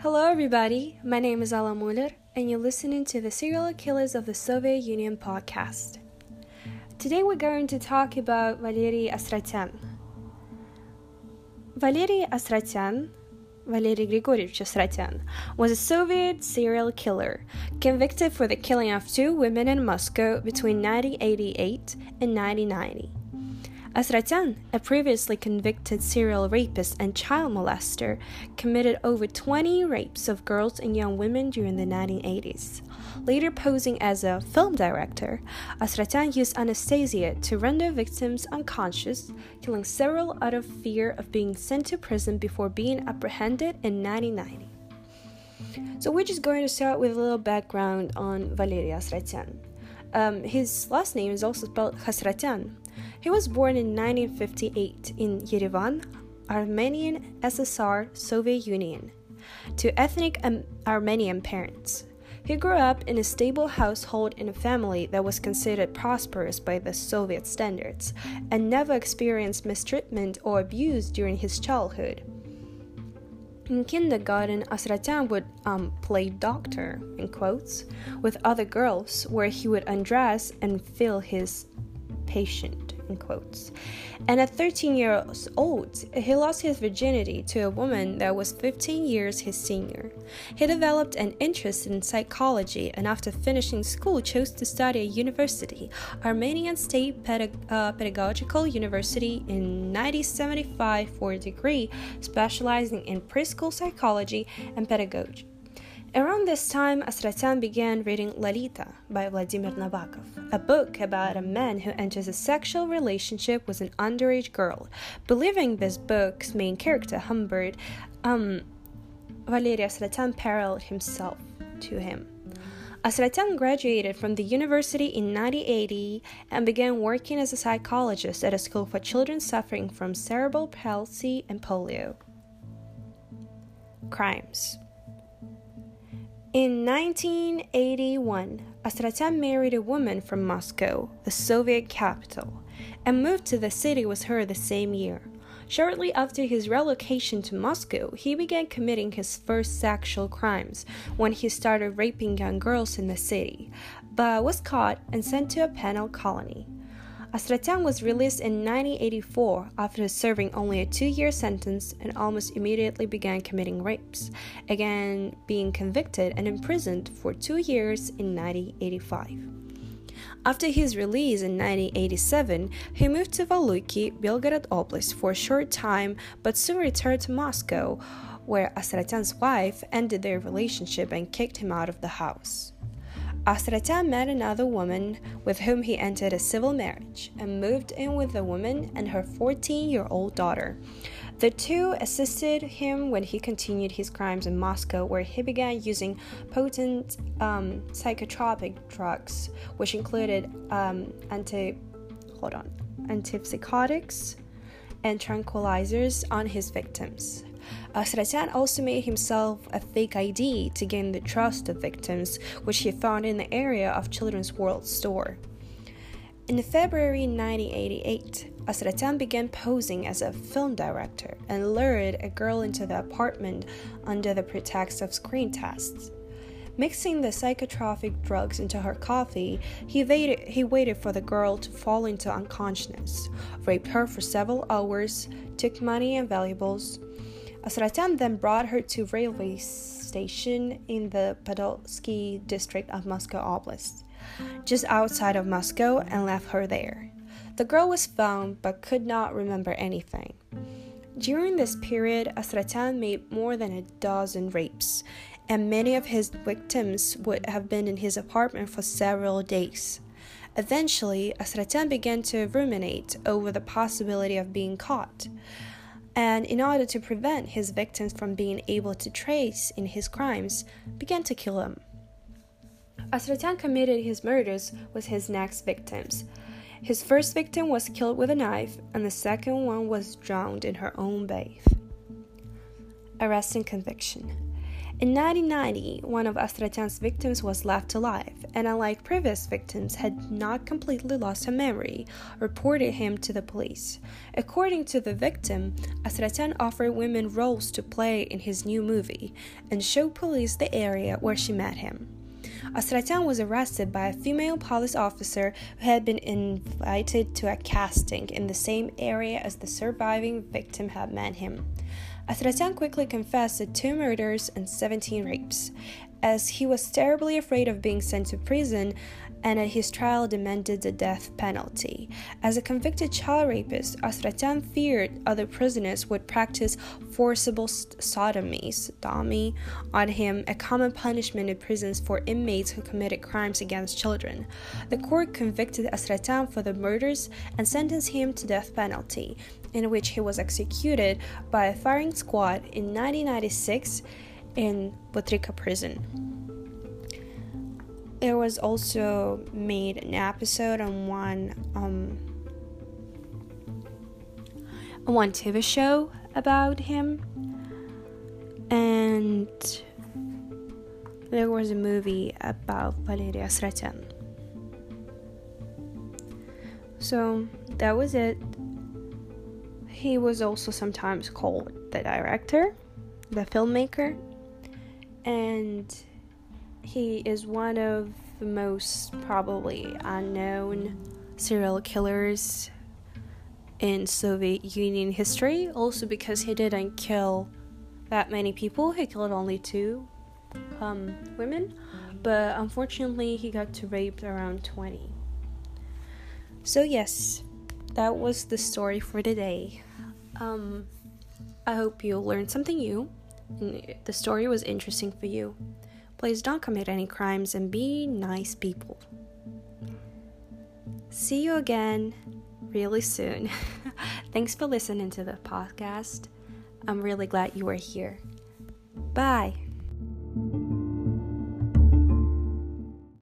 Hello, everybody. My name is Ala Muller, and you're listening to the Serial Killers of the Soviet Union podcast. Today, we're going to talk about Valery Astratyan. Valery Astratyan, Valery Grigoryevich Astratyan, was a Soviet serial killer convicted for the killing of two women in Moscow between 1988 and 1990. Astratyan, a previously convicted serial rapist and child molester, committed over 20 rapes of girls and young women during the 1980s. Later posing as a film director, Astratyan used anesthesia to render victims unconscious, killing several out of fear of being sent to prison before being apprehended in 1990. So we're just going to start with a little background on Valery Astratyan. Um, his last name is also spelled Khasratyan, he was born in 1958 in Yerevan, Armenian SSR, Soviet Union, to ethnic Armenian parents. He grew up in a stable household in a family that was considered prosperous by the Soviet standards and never experienced mistreatment or abuse during his childhood. In kindergarten, Astratyan would um, play doctor, in quotes, with other girls, where he would undress and fill his patient in quotes. And at 13 years old, he lost his virginity to a woman that was 15 years his senior. He developed an interest in psychology and after finishing school chose to study at university, Armenian State Pedag- uh, Pedagogical University in 1975 for a degree specializing in preschool psychology and pedagogy. Around this time, Astratyan began reading Lolita by Vladimir Nabokov, a book about a man who enters a sexual relationship with an underage girl. Believing this book's main character, Humbert, um, Valery Astratyan paralleled himself to him. Astratyan graduated from the university in 1980 and began working as a psychologist at a school for children suffering from cerebral palsy and polio. Crimes in 1981, Astratyan married a woman from Moscow, the Soviet capital, and moved to the city with her the same year. Shortly after his relocation to Moscow, he began committing his first sexual crimes when he started raping young girls in the city, but was caught and sent to a penal colony. Astratyan was released in 1984 after serving only a two year sentence and almost immediately began committing rapes, again being convicted and imprisoned for two years in 1985. After his release in 1987, he moved to Valuyki, Belgorod Oblast for a short time but soon returned to Moscow, where Astratyan's wife ended their relationship and kicked him out of the house. Astratyan met another woman with whom he entered a civil marriage and moved in with the woman and her 14 year old daughter. The two assisted him when he continued his crimes in Moscow, where he began using potent um, psychotropic drugs, which included um, anti, hold on, antipsychotics and tranquilizers on his victims. Uh, Astratyan also made himself a fake ID to gain the trust of victims, which he found in the area of Children's World store. In February 1988, Asratan uh, began posing as a film director and lured a girl into the apartment under the pretext of screen tests. Mixing the psychotropic drugs into her coffee, he waited, he waited for the girl to fall into unconsciousness, raped her for several hours, took money and valuables, Astratyan then brought her to railway station in the Podolsky district of Moscow Oblast, just outside of Moscow, and left her there. The girl was found but could not remember anything. During this period, Astratyan made more than a dozen rapes, and many of his victims would have been in his apartment for several days. Eventually, Astratyan began to ruminate over the possibility of being caught and in order to prevent his victims from being able to trace in his crimes, began to kill them. Astratyan committed his murders with his next victims. His first victim was killed with a knife, and the second one was drowned in her own bath. Arrest and conviction. In 1990, one of Astracan's victims was left alive, and unlike previous victims, had not completely lost her memory, reported him to the police. According to the victim, Astracan offered women roles to play in his new movie and showed police the area where she met him. Astracan was arrested by a female police officer who had been invited to a casting in the same area as the surviving victim had met him. Astracan quickly confessed to two murders and 17 rapes. As he was terribly afraid of being sent to prison, and at his trial demanded the death penalty. As a convicted child rapist, Astracan feared other prisoners would practice forcible sodomy, on him, a common punishment in prisons for inmates who committed crimes against children. The court convicted Astracan for the murders and sentenced him to death penalty, in which he was executed by a firing squad in 1996 in Butyrka prison. There was also made an episode on one um, on one TV show about him, and there was a movie about Valeria Astracan. So that was it. He was also sometimes called the director, the filmmaker, and he is one of the most probably unknown serial killers in Soviet Union history, also because he didn't kill that many people. He killed only two um, women, but unfortunately, he got to rape around 20. So, yes, that was the story for today. Um, I hope you learned something new. The story was interesting for you. Please don't commit any crimes and be nice people. See you again really soon. Thanks for listening to the podcast. I'm really glad you were here. Bye.